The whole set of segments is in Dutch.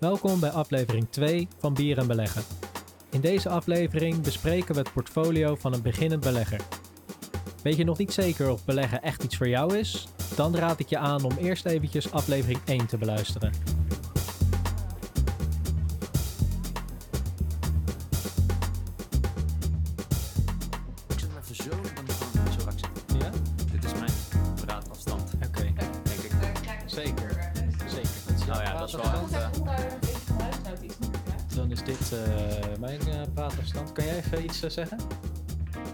Welkom bij aflevering 2 van Bier en Beleggen. In deze aflevering bespreken we het portfolio van een beginnend belegger. Weet je nog niet zeker of beleggen echt iets voor jou is? Dan raad ik je aan om eerst eventjes aflevering 1 te beluisteren. Even iets eh, zeggen?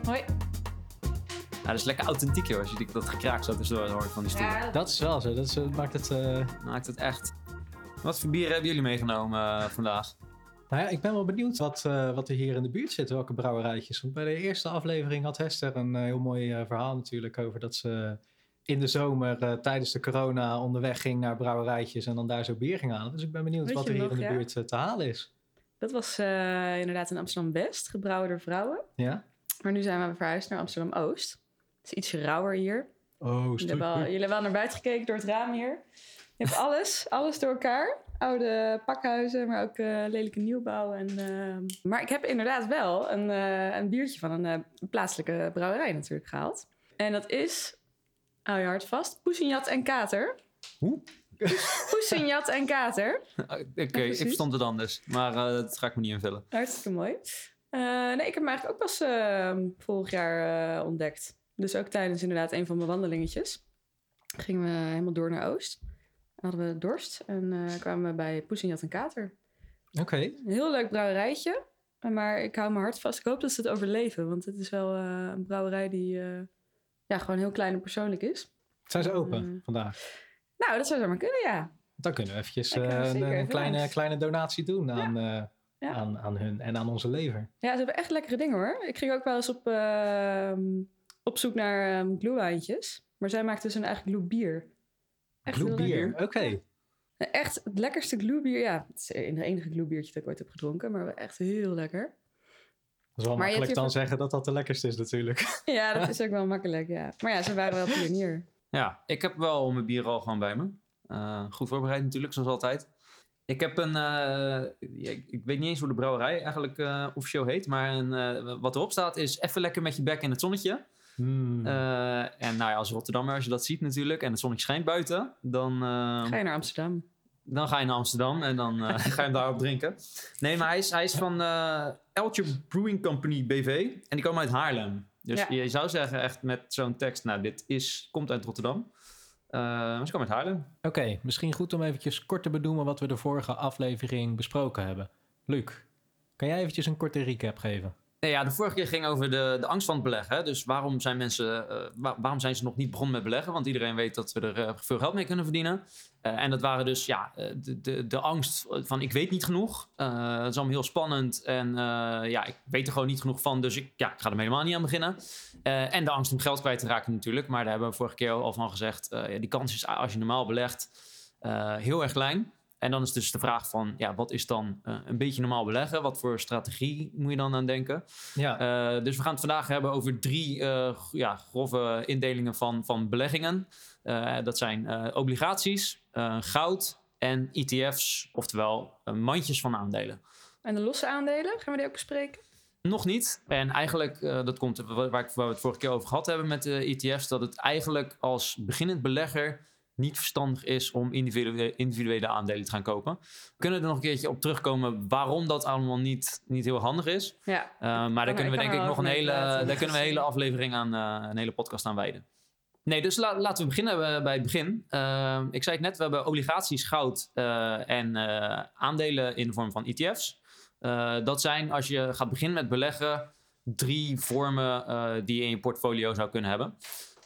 Hoi. ja, dat is lekker authentiek joh, als je die- dat gekraak zo tussendoor hoort van die stoel. Ja, Dat is wel zo. Dat is, eh, maakt het... eh, Maakt het echt. Wat voor bieren hebben jullie meegenomen vandaag? Nou ja, ik ben wel benieuwd wat, eh, wat er hier in de buurt zit, welke brouwerijtjes. Want bij de eerste aflevering had Hester een heel mooi verhaal natuurlijk over dat ze in de zomer eh, tijdens de corona onderweg ging naar brouwerijtjes en dan daar zo bier ging halen. Dus ik ben benieuwd Weet wat er hier in de ja? buurt te halen is. Dat was eh, inderdaad in Amsterdam-West, gebrouwen door vrouwen. Ja? Maar nu zijn we verhuisd naar Amsterdam-Oost. Het is iets rauwer hier. Oh, Jullie hebben, wel, jullie hebben wel naar buiten gekeken door het raam hier. Je hebt alles, alles door elkaar. Oude pakhuizen, maar ook eh, lelijke nieuwbouw. En, eh, Maar ik heb inderdaad wel een, een biertje van een plaatselijke brouwerij natuurlijk gehaald. En dat is, hou je hart vast, Poesenjat en Kater. Hoe? Poesenjat en Kater. Oké, ik precies. verstond het anders, maar eh, dat ga ik me niet invullen. Hartstikke mooi. Eh, nee, ik heb hem eigenlijk ook pas eh, vorig jaar eh, ontdekt. Dus ook tijdens inderdaad een van mijn wandelingetjes. Gingen we helemaal door naar Oost. Hadden we dorst en eh, kwamen we bij Poesenjat en Kater. Oké. Een heel leuk brouwerijtje. Maar ik hou mijn hart vast. Ik hoop dat ze het overleven. Want het is wel eh, een brouwerij die eh, ja, gewoon heel klein en persoonlijk is. Zijn ze open Eh, vandaag? Nou, dat zou zomaar kunnen, ja. Dan kunnen we eventjes eh, een, even kleine, langs. kleine donatie doen aan, eh, Ja. aan, aan hun en aan onze lever. Ja, ze hebben echt lekkere dingen hoor. Ik ging ook wel eens op, ehm, op zoek naar um, glühweintjes. Maar zij maakt dus een eigen glühbier. Lekker. oké. Echt het lekkerste glühbier. Ja, het is het enige glühbiertje dat ik ooit heb gedronken. Maar echt heel lekker. Dat is wel Maar makkelijk dan zeggen dat dat de lekkerste is natuurlijk. Ja, dat is ook wel makkelijk, ja. Maar ja, ze waren wel pionier. Ja, ik heb wel mijn bier al gewoon bij me. Eh, goed voorbereid natuurlijk, zoals altijd. Ik heb een, eh, ik, ik weet niet eens hoe de brouwerij eigenlijk eh, officieel heet, maar een, eh, wat erop staat is even lekker met je bek in het zonnetje. Hmm. Eh, en nou ja, als Rotterdammer, als je dat ziet natuurlijk, en het zonnetje schijnt buiten, dan, eh, Ga je naar Amsterdam? dan ga je naar Amsterdam en dan eh, ga je hem daarop drinken. Nee, maar hij is, hij is van eh Eltje Brewing Company BV en die komen uit Haarlem. Dus Ja. je zou zeggen echt met zo'n tekst, nou dit is, komt uit Rotterdam. Eh, maar ze komen uit Haarlem. Oké, misschien goed om eventjes kort te benoemen wat we de vorige aflevering besproken hebben. Luc, kan jij eventjes een korte recap geven? Nee, ja, de vorige keer ging over de, de angst van het beleggen. Dus waarom zijn mensen, eh, wa- waarom zijn ze nog niet begonnen met beleggen? Want iedereen weet dat we er eh, veel geld mee kunnen verdienen. Eh, en dat waren dus ja, de, de, de angst van ik weet niet genoeg. Het is allemaal heel spannend en ja, ik weet er gewoon niet genoeg van. Dus ik, ja, ik ga er helemaal niet aan beginnen. En de angst om geld kwijt te raken natuurlijk. Maar daar hebben we vorige keer al van gezegd. die kans is als je normaal belegt heel erg klein. En dan is dus de vraag van, ja, wat is dan eh, een beetje normaal beleggen? Wat voor strategie moet je dan aan denken? Ja, Eh, dus we gaan het vandaag hebben over drie eh, ja, grove indelingen van, van beleggingen. Eh, dat zijn eh, obligaties, eh, goud en ETF's, oftewel mandjes van aandelen. En de losse aandelen, gaan we die ook bespreken? Nog niet. En eigenlijk, eh, dat komt waar, waar ik- waar we het vorige keer over gehad hebben met de ETF's, dat het eigenlijk als beginnend belegger niet verstandig is om individuele, individuele aandelen te gaan kopen. We kunnen er nog een keertje op terugkomen waarom dat allemaal niet, niet heel handig is. Ja. Uh, maar daar kunnen we denk ik nog een hele, daar kunnen we een hele aflevering aan, eh, een hele podcast aan wijden. Nee, dus la- laten we beginnen eh, bij het begin. Uh, ik zei het net, we hebben obligaties, goud en aandelen in de vorm van ETF's. Dat zijn, als je gaat beginnen met beleggen, drie vormen die je in je portfolio zou kunnen hebben.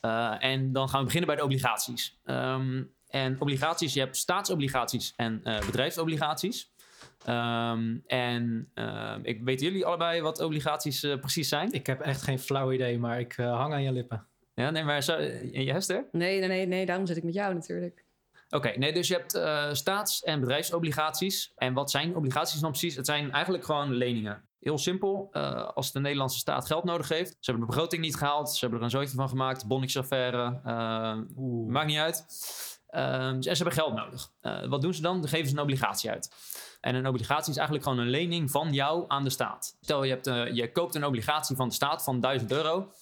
Uh, en dan gaan we beginnen bij de obligaties. Um, en obligaties, je hebt staatsobligaties en uh, bedrijfsobligaties. Um, en uh, ik weet jullie allebei wat obligaties uh, precies zijn? ik heb echt geen flauw idee, maar ik uh, hang aan je lippen. Ja, nee, maar zo, je Hester? Nee, nee, nee, nee, daarom zit ik met jou natuurlijk. Oké, okay, nee, dus je hebt uh, staats- en bedrijfsobligaties. En wat zijn obligaties dan precies? Het zijn eigenlijk gewoon leningen. Heel simpel, uh, als de Nederlandse staat geld nodig heeft. Ze hebben de begroting niet gehaald. Ze hebben er een zootje van gemaakt. Bonnetjesaffaire. Uh, maakt niet uit. Ehm, en ze hebben geld nodig. Eh, wat doen ze dan? Dan geven ze een obligatie uit. En een obligatie is eigenlijk gewoon een lening van jou aan de staat. Stel, je, hebt, je koopt een obligatie van de staat van 1000 euro.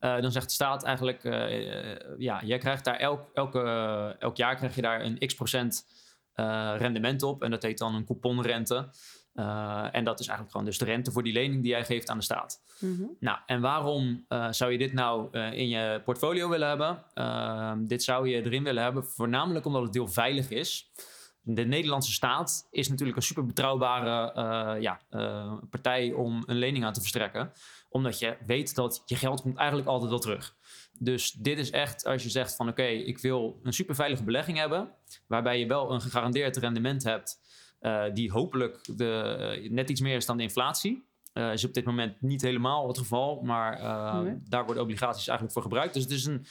Uh, dan zegt de staat eigenlijk, uh, ja, jij krijgt daar elk, elke, elk jaar krijg je daar een x procent rendement op. En dat heet dan een couponrente. En dat is eigenlijk gewoon dus de rente voor die lening die jij geeft aan de staat. Mm -hmm. Nou, en waarom zou je dit nou in je portfolio willen hebben? Ehm, dit zou je erin willen hebben, voornamelijk omdat het heel veilig is de Nederlandse staat is natuurlijk een super betrouwbare ja, partij om een lening aan te verstrekken. Omdat je weet dat je geld komt eigenlijk altijd wel terug. Dus dit is echt als je zegt van oké, okay, ik wil een super veilige belegging hebben. Waarbij je wel een gegarandeerd rendement hebt. Uh, die hopelijk de, net iets meer is dan de inflatie. is op dit moment niet helemaal het geval. Maar nee. daar worden obligaties eigenlijk voor gebruikt. Dus het is een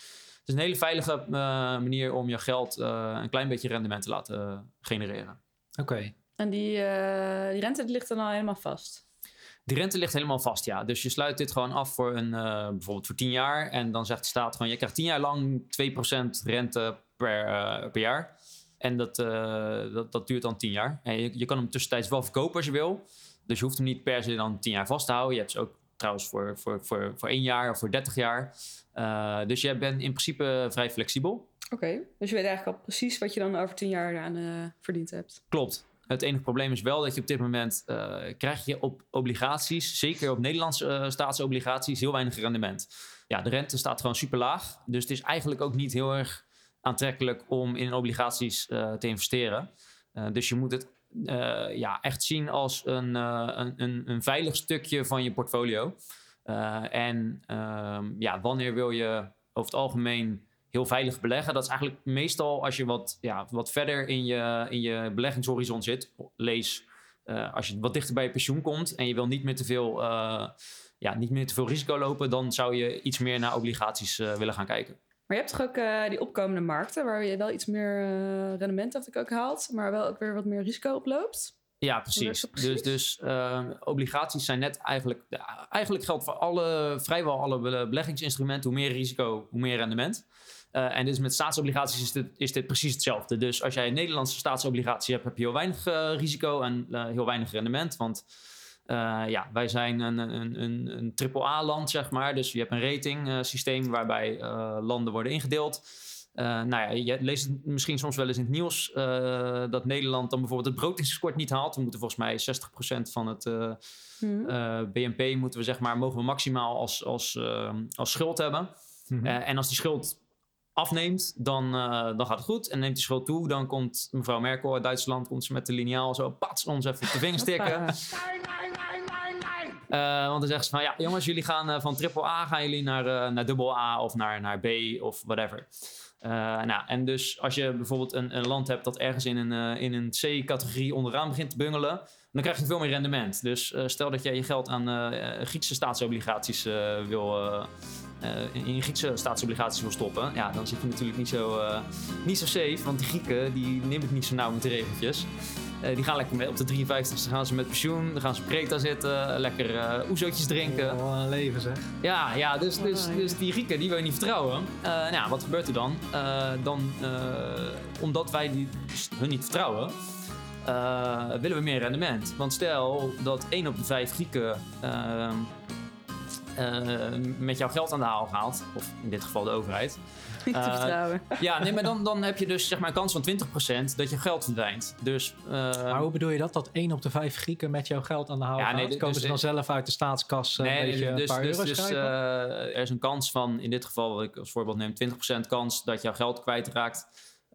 het is een hele veilige uh, manier om je geld uh, een klein beetje rendement te laten uh, genereren. Oké. Okay. En die, die rente die ligt dan al helemaal vast? Die rente ligt helemaal vast, ja. Dus je sluit dit gewoon af voor een, bijvoorbeeld voor 10 jaar. En dan zegt de staat gewoon, je krijgt 10 jaar lang 2% rente per, per jaar. En dat, dat, dat duurt dan 10 jaar. En je, je kan hem tussentijds wel verkopen als je wil. Dus je hoeft hem niet per se dan 10 jaar vast te houden. Je hebt ze ook trouwens voor, voor, voor, voor 1 jaar of voor 30 jaar. Uh, dus jij bent in principe vrij flexibel. Oké, okay. dus je weet eigenlijk al precies wat je dan over 10 jaar aan uh, verdiend hebt. Klopt. Het enige probleem is wel dat je op dit moment uh, krijg je op obligaties, zeker op Nederlandse staatsobligaties, heel weinig rendement. Ja, de rente staat gewoon super laag. Dus het is eigenlijk ook niet heel erg aantrekkelijk om in obligaties te investeren. dus je moet het ja, echt zien als een, een, een, veilig stukje van je portfolio. En um, ja, wanneer wil je over het algemeen heel veilig beleggen? Dat is eigenlijk meestal als je wat, ja, wat verder in je, in je beleggingshorizon zit. Lees als je wat dichter bij je pensioen komt en je wil niet meer te veel, ja, niet meer te veel risico lopen, dan zou je iets meer naar obligaties willen gaan kijken. Maar je hebt toch ook die opkomende markten waar je wel iets meer rendement dacht ik ook haalt, maar wel ook weer wat meer risico oploopt? Ja, precies. Dus, dus uh, obligaties zijn net eigenlijk... Eigenlijk geldt voor alle, vrijwel alle beleggingsinstrumenten... hoe meer risico, hoe meer rendement. Uh, en dus met staatsobligaties is dit, is dit precies hetzelfde. Dus als jij een Nederlandse staatsobligatie hebt... heb je heel weinig risico en heel weinig rendement. Want ja, wij zijn een, een, een, een triple-A-land, zeg maar. Dus je hebt een rating systeem waarbij landen worden ingedeeld... Uh, nou ja, je leest het misschien soms wel eens in het nieuws uh, dat Nederland dan bijvoorbeeld het broodingskort niet haalt. We moeten volgens mij 60% van het uh, mm. BNP moeten we zeg maar, mogen we maximaal als, als, als schuld hebben. Mm -hmm. en als die schuld afneemt, dan, dan gaat het goed. En neemt die schuld toe, dan komt mevrouw Merkel uit Duitsland komt ze met de liniaal zo pats ons even op de vinger stikken. Uh, want dan zeggen ze van ja, jongens, jullie gaan van triple A gaan jullie naar, naar dubbel A of naar, naar B of whatever. Uh, nou, en dus als je bijvoorbeeld een, een land hebt dat ergens in een, uh, in een C-categorie onderaan begint te bungelen, dan krijg je veel meer rendement. Dus uh, stel dat jij je geld aan Griekse staatsobligaties wil, in Griekse staatsobligaties wil stoppen, ja, dan zit je natuurlijk niet zo, niet zo safe, want die Grieken die nemen het niet zo nauw met de regeltjes. Uh, die gaan lekker op de 53ste gaan ze met pensioen. Dan gaan ze preta zitten. Lekker uh, oezootjes drinken. Oh, een leven zeg. Ja, ja dus, dus, dus die Grieken die wil je niet vertrouwen. Uh, nou ja, wat gebeurt er dan? dan omdat wij die, hun niet vertrouwen... willen we meer rendement. Want stel dat 1 op de 5 Grieken... met jouw geld aan de haal gaat, of in dit geval de overheid, niet te vertrouwen. ja, nee, maar dan, dan heb je dus zeg maar een kans van 20% dat je geld verdwijnt. Dus, uh, maar hoe bedoel je dat? Dat 1 op de 5 Grieken met jouw geld aan de haal ja, nee, gaat? Komen dus, ze dan zelf uit de staatskas nee, een beetje dus, een paar dus, dus, uh, Er is een kans van, in dit geval, wat ik als voorbeeld neem, 20% kans dat jouw geld kwijtraakt.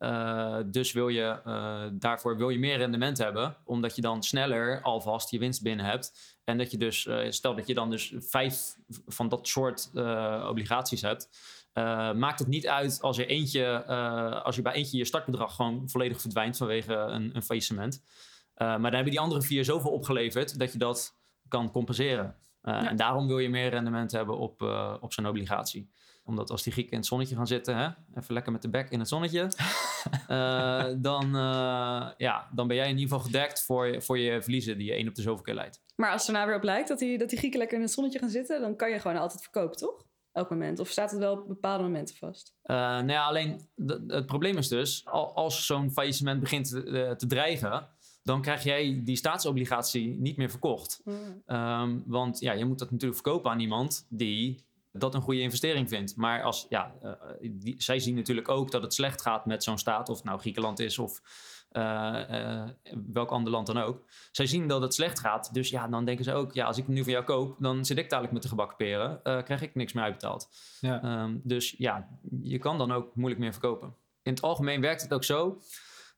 Uh, dus wil je, uh, daarvoor wil je meer rendement hebben, omdat je dan sneller alvast je winst binnen hebt. En dat je dus, uh, stel dat je dan dus vijf van dat soort obligaties hebt, uh, maakt het niet uit als, er eentje, uh, als je bij eentje je startbedrag gewoon volledig verdwijnt vanwege een, een faillissement. Uh, maar dan hebben die andere vier zoveel opgeleverd dat je dat kan compenseren. Ja. En daarom wil je meer rendement hebben op, op zo'n obligatie. Omdat als die Grieken in het zonnetje gaan zitten, hè, even lekker met de bek in het zonnetje, dan, ja, dan ben jij in ieder geval gedekt voor, voor je verliezen die je één op de zoveel keer leidt. Maar als er nou weer op lijkt dat die, dat die Grieken lekker in het zonnetje gaan zitten, dan kan je gewoon altijd verkopen, toch? Elk moment? Of staat het wel op bepaalde momenten vast? Uh, nou ja, alleen het probleem is dus, al- als zo'n faillissement begint te, eh, te dreigen, dan krijg jij die staatsobligatie niet meer verkocht. Ehm, want ja, je moet dat natuurlijk verkopen aan iemand die dat een goede investering vindt. Maar als, ja, eh, die, zij zien natuurlijk ook dat het slecht gaat met zo'n staat, of het nou Griekenland is of welk ander land dan ook. Zij zien dat het slecht gaat, dus ja, dan denken ze ook, ja, als ik nu van jou koop, dan zit ik dadelijk met de gebakken peren, eh, krijg ik niks meer uitbetaald. Ja. Ehm, dus ja, je kan dan ook moeilijk meer verkopen. In het algemeen werkt het ook zo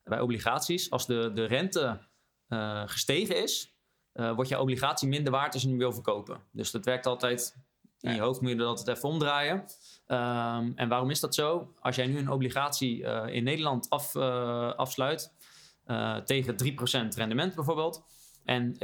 bij obligaties. Als de, de rente eh, gestegen is, eh, wordt je obligatie minder waard als je hem wil verkopen. Dus dat werkt altijd. In je hoofd moet je dat altijd even omdraaien. Ehm, en waarom is dat zo? Als jij nu een obligatie eh, in Nederland af, eh, afsluit eh, tegen 3% rendement bijvoorbeeld. En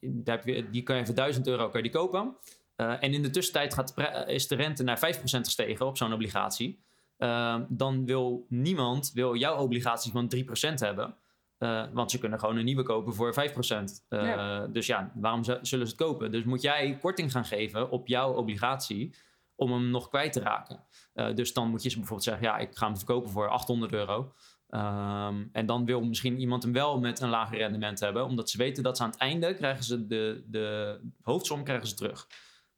daar heb je, die kan je voor 1000 euro kan je die kopen. En in de tussentijd gaat de is de rente naar 5% gestegen op zo'n obligatie. Ehm, dan wil niemand wil jouw obligatie van 3% hebben. Eh, want ze kunnen gewoon een nieuwe kopen voor 5%. Eh, Ja. Dus ja, waarom z- zullen ze het kopen? Dus moet jij korting gaan geven op jouw obligatie om hem nog kwijt te raken. Eh, dus dan moet je ze bijvoorbeeld zeggen, ja, ik ga hem verkopen voor 800 euro. Ehm, en dan wil misschien iemand hem wel met een lager rendement hebben, omdat ze weten dat ze aan het einde krijgen ze de, de hoofdsom krijgen ze terug.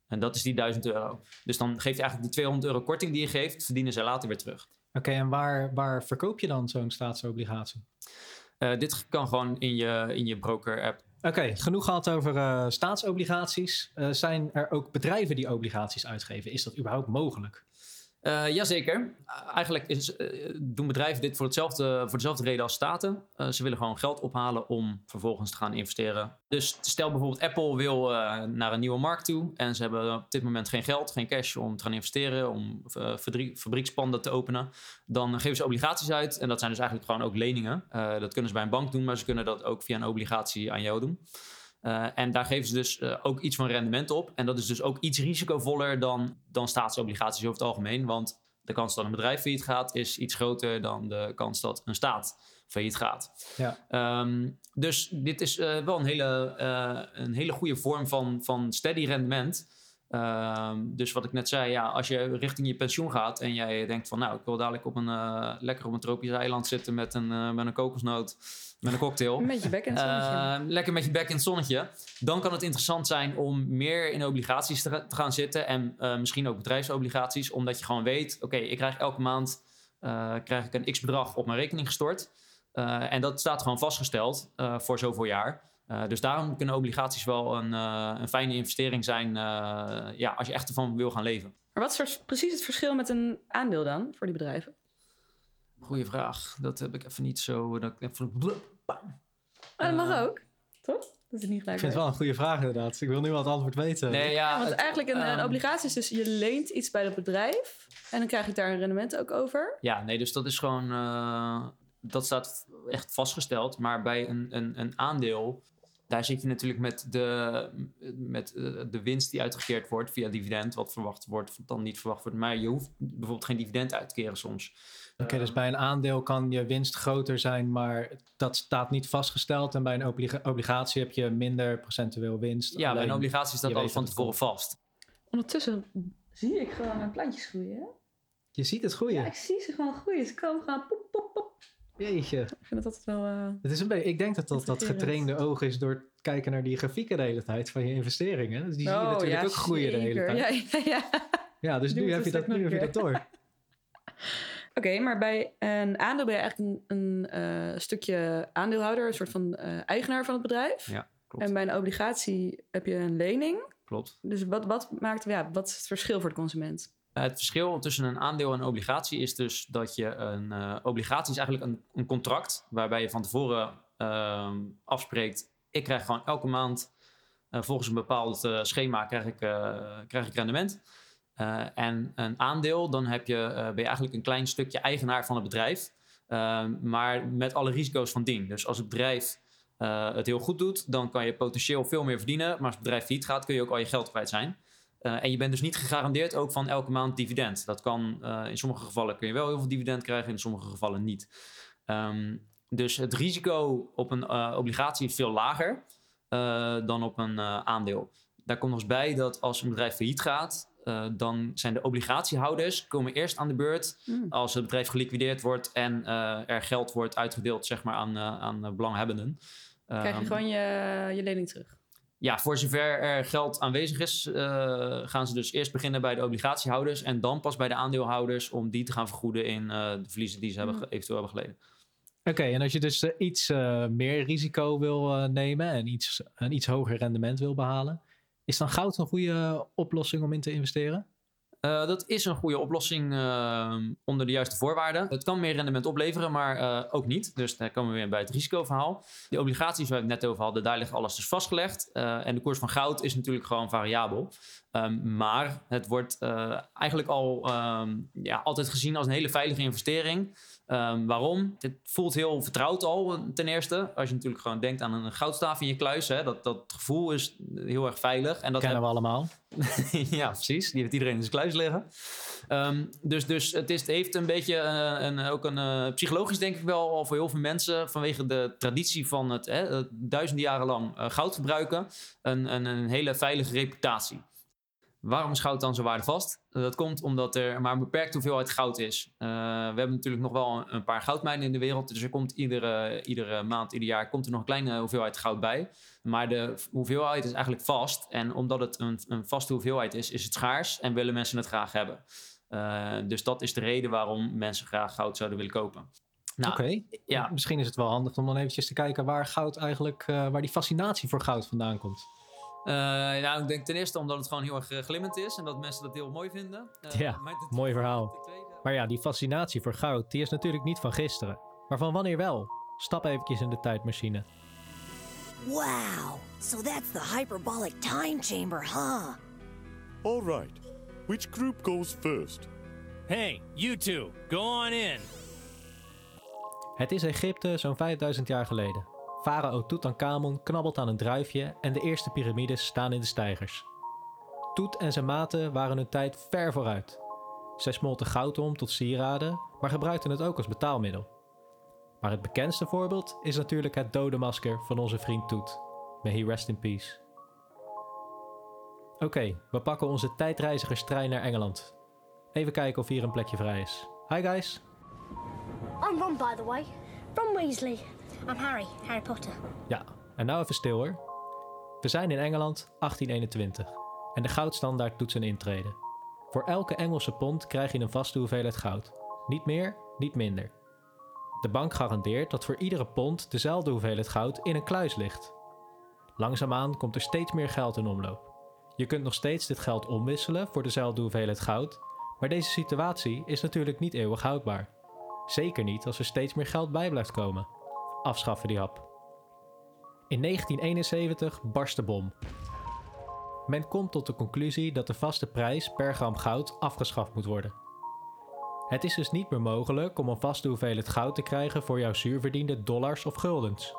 En dat is die 1000 euro. Dus dan geef je eigenlijk die 200 euro korting die je geeft, verdienen ze later weer terug. Oké, en waar, waar verkoop je dan zo'n staatsobligatie? Eh, dit kan gewoon in je, in je broker-app. Oké, genoeg gehad over eh, staatsobligaties. Eh, zijn er ook bedrijven die obligaties uitgeven? Is dat überhaupt mogelijk? Eh jazeker. Uh, eigenlijk is, eh, doen bedrijven dit voor, hetzelfde, voor dezelfde reden als staten. Eh, ze willen gewoon geld ophalen om vervolgens te gaan investeren. Dus stel bijvoorbeeld Apple wil eh, naar een nieuwe markt toe. En ze hebben op dit moment geen geld, geen cash om te gaan investeren. Om eh, fabrie- fabriekspanden te openen. Dan geven ze obligaties uit. En dat zijn dus eigenlijk gewoon ook leningen. Eh, dat kunnen ze bij een bank doen, maar ze kunnen dat ook via een obligatie aan jou doen. Uh, en daar geven ze dus uh, ook iets van rendement op. En dat is dus ook iets risicovoller dan, dan staatsobligaties over het algemeen. Want de kans dat een bedrijf failliet gaat is iets groter dan de kans dat een staat failliet gaat. Ja. Um, dus dit is uh, wel een hele, een hele goede vorm van, van steady rendement. Um, dus wat ik net zei, ja, als je richting je pensioen gaat en jij denkt van nou, ik wil dadelijk op een, uh, lekker op een tropisch eiland zitten met een, uh, met een kokosnoot, met een cocktail. Met je bek in het zonnetje. Uh, lekker met je bek in het zonnetje. Dan kan het interessant zijn om meer in obligaties te, te gaan zitten en uh, misschien ook bedrijfsobligaties, omdat je gewoon weet, oké, okay, ik krijg elke maand krijg ik een x bedrag op mijn rekening gestort. En dat staat gewoon vastgesteld voor zoveel jaar. Uh, dus daarom kunnen obligaties wel een, uh, een fijne investering zijn uh, ja, als je echt ervan wil gaan leven. Maar wat is precies het verschil met een aandeel dan voor die bedrijven? Goeie vraag. Dat heb ik even niet zo. Dat ik even... Maar dat mag ook, toch? Dat is niet gelijk. Ik vind het wel een goede vraag inderdaad. Ik wil nu wel het antwoord weten. Nee, ja, ja want het, eigenlijk een, een um, obligatie is dus je leent iets bij dat bedrijf en dan krijg je daar een rendement ook over. Ja, nee, dus dat is gewoon uh, dat staat echt vastgesteld. Maar bij een, een, een aandeel daar zit je natuurlijk met de, met de winst die uitgekeerd wordt via dividend, wat verwacht wordt, dan niet verwacht wordt. Maar je hoeft bijvoorbeeld geen dividend uit te keren soms. Oké, okay, dus bij een aandeel kan je winst groter zijn, maar dat staat niet vastgesteld. En bij een obliga obligatie heb je minder procentueel winst. Ja, bij een obligatie staat alles van tevoren vast. Ondertussen zie ik gewoon mijn plantjes groeien. Je ziet het groeien? Ja, ik zie ze gewoon groeien. Ze komen gewoon pop, pop, pop. Jeetje. Ik vind het altijd wel. Uh, het is een beetje, ik denk dat dat, dat getrainde oog is door het kijken naar die grafieken de hele tijd van je investeringen. Dus die oh, zie je natuurlijk ja, ook groeien zeker. de hele tijd. Ja, ja, ja. ja dus nu heb, je dat, nu heb je dat door. Oké, okay, maar bij een aandeel ben je eigenlijk een, een uh, stukje aandeelhouder, een soort van uh, eigenaar van het bedrijf. Ja, klopt. En bij een obligatie heb je een lening. Klopt. Dus wat, wat, maakt, ja, wat is het verschil voor de consument? Het verschil tussen een aandeel en een obligatie is dus dat je een uh, obligatie is eigenlijk een, een, contract waarbij je van tevoren uh, afspreekt: ik krijg gewoon elke maand uh, volgens een bepaald schema krijg ik, krijg ik rendement. en een aandeel, dan heb je, ben je eigenlijk een klein stukje eigenaar van het bedrijf, maar met alle risico's van dien. Dus als het bedrijf het heel goed doet, dan kan je potentieel veel meer verdienen. Maar als het bedrijf failliet gaat, kun je ook al je geld kwijt zijn. Uh, en je bent dus niet gegarandeerd ook van elke maand dividend. Dat kan uh, in sommige gevallen kun je wel heel veel dividend krijgen, in sommige gevallen niet. Um, dus het risico op een uh, obligatie is veel lager dan op een aandeel. Daar komt nog eens bij dat als een bedrijf failliet gaat, eh, dan zijn de obligatiehouders komen eerst aan de beurt Hmm. als het bedrijf geliquideerd wordt en eh, er geld wordt uitgedeeld zeg maar, aan, eh, aan eh, belanghebbenden. Krijg je Ehm, gewoon je, je lening terug. Ja, voor zover er geld aanwezig is, eh, gaan ze dus eerst beginnen bij de obligatiehouders en dan pas bij de aandeelhouders om die te gaan vergoeden in eh, de verliezen die ze hebben, Mm. eventueel hebben geleden. Oké, en als je dus eh, iets meer risico wil nemen en iets, een iets hoger rendement wil behalen, is dan goud een goede oplossing om in te investeren? Eh, dat is een goede oplossing eh, onder de juiste voorwaarden. Het kan meer rendement opleveren, maar eh, ook niet. Dus daar komen we weer bij het risicoverhaal. Die obligaties waar we het net over hadden, daar ligt alles dus vastgelegd. Eh, en de koers van goud is natuurlijk gewoon variabel. Ehm, maar het wordt eigenlijk al ehm, ja, altijd gezien als een hele veilige investering. Ehm, waarom? Het voelt heel vertrouwd al, eh, ten eerste. Als je natuurlijk gewoon denkt aan een goudstaaf in je kluis. Hè, dat, dat gevoel is heel erg veilig. En dat Kennen we allemaal. ja, precies. Die heeft iedereen in zijn kluis liggen. Ehm, dus dus het, is, het heeft een beetje eh, een, ook een eh, psychologisch, denk ik wel, al voor heel veel mensen, vanwege de traditie van het hè, duizenden jaren lang goud gebruiken, een, een, een hele veilige reputatie. Waarom is goud dan zo waardevast? Dat komt omdat er maar een beperkte hoeveelheid goud is. Eh, we hebben natuurlijk nog wel een, een paar goudmijnen in de wereld. Dus er komt iedere, iedere maand, ieder jaar komt er nog een kleine hoeveelheid goud bij. Maar de hoeveelheid is eigenlijk vast. En omdat het een, een vaste hoeveelheid is, is het schaars en willen mensen het graag hebben. Eh, dus dat is de reden waarom mensen graag goud zouden willen kopen. Nou, Oké, ja. misschien is het wel handig om dan eventjes te kijken waar goud eigenlijk, eh, waar die fascinatie voor goud vandaan komt. Eh, nou, ik denk ten eerste omdat het gewoon heel erg eh, glimmend is en dat mensen dat heel mooi vinden. Eh, Ja, mooi verhaal. Maar ja, die fascinatie voor goud, die is natuurlijk niet van gisteren. Maar van wanneer wel? Stap eventjes in de tijdmachine. Wow, so that's the hyperbolic time chamber, huh? All right. Which group goes first? Hey, you two, go on in. Het is Egypte zo'n 5000 jaar geleden. Farao Tutankhamon knabbelt aan een druifje en de eerste piramides staan in de steigers. Toet en zijn maten waren hun tijd ver vooruit. Zij smolten goud om tot sieraden, maar gebruikten het ook als betaalmiddel. Maar het bekendste voorbeeld is natuurlijk het dodenmasker van onze vriend Toet. May he rest in peace. Oké, we pakken onze tijdreizigerstrein naar Engeland. Even kijken of hier een plekje vrij is. Hi guys! I'm Ron, by the way. Ron Weasley. I'm Harry, Harry Potter. Ja, en nou even stil hoor. We zijn in Engeland 1821 en de goudstandaard doet zijn intrede. Voor elke Engelse pond krijg je een vaste hoeveelheid goud. Niet meer, niet minder. De bank garandeert dat voor iedere pond dezelfde hoeveelheid goud in een kluis ligt. Langzaamaan komt er steeds meer geld in omloop. Je kunt nog steeds dit geld omwisselen voor dezelfde hoeveelheid goud, maar deze situatie is natuurlijk niet eeuwig houdbaar. Zeker niet als er steeds meer geld bij blijft komen. Afschaffen die hap. In 1971 barst de bom. Men komt tot de conclusie dat de vaste prijs per gram goud afgeschaft moet worden. Het is dus niet meer mogelijk om een vaste hoeveelheid goud te krijgen voor jouw zuurverdiende dollars of guldens.